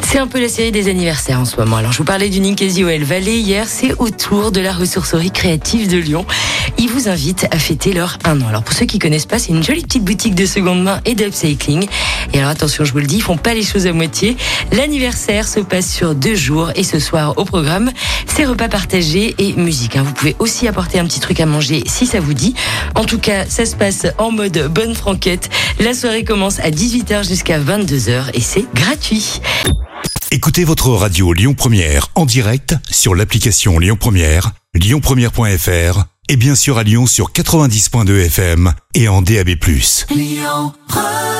C'est un peu la série des anniversaires en ce moment. Alors, je vous parlais du Ninkasi OL Valley hier. C'est autour de la ressourcerie créative de Lyon. Ils vous invitent à fêter leur un an. Alors, pour ceux qui connaissent pas, c'est une jolie petite boutique de seconde main et d'upcycling. Et alors, attention, je vous le dis, ils font pas les choses à moitié. L'anniversaire se passe sur deux jours et ce soir, au programme, c'est repas partagés et musique. hein. Vous pouvez aussi apporter un petit truc à manger si ça vous dit. En tout cas, ça se passe en mode bonne franquette. La soirée commence à 18h jusqu'à 22h et c'est gratuit. Écoutez votre radio Lyon Première en direct sur l'application Lyon Première, lyonpremière.fr et bien sûr à Lyon sur 90.2 FM et en DAB+. Lyon Première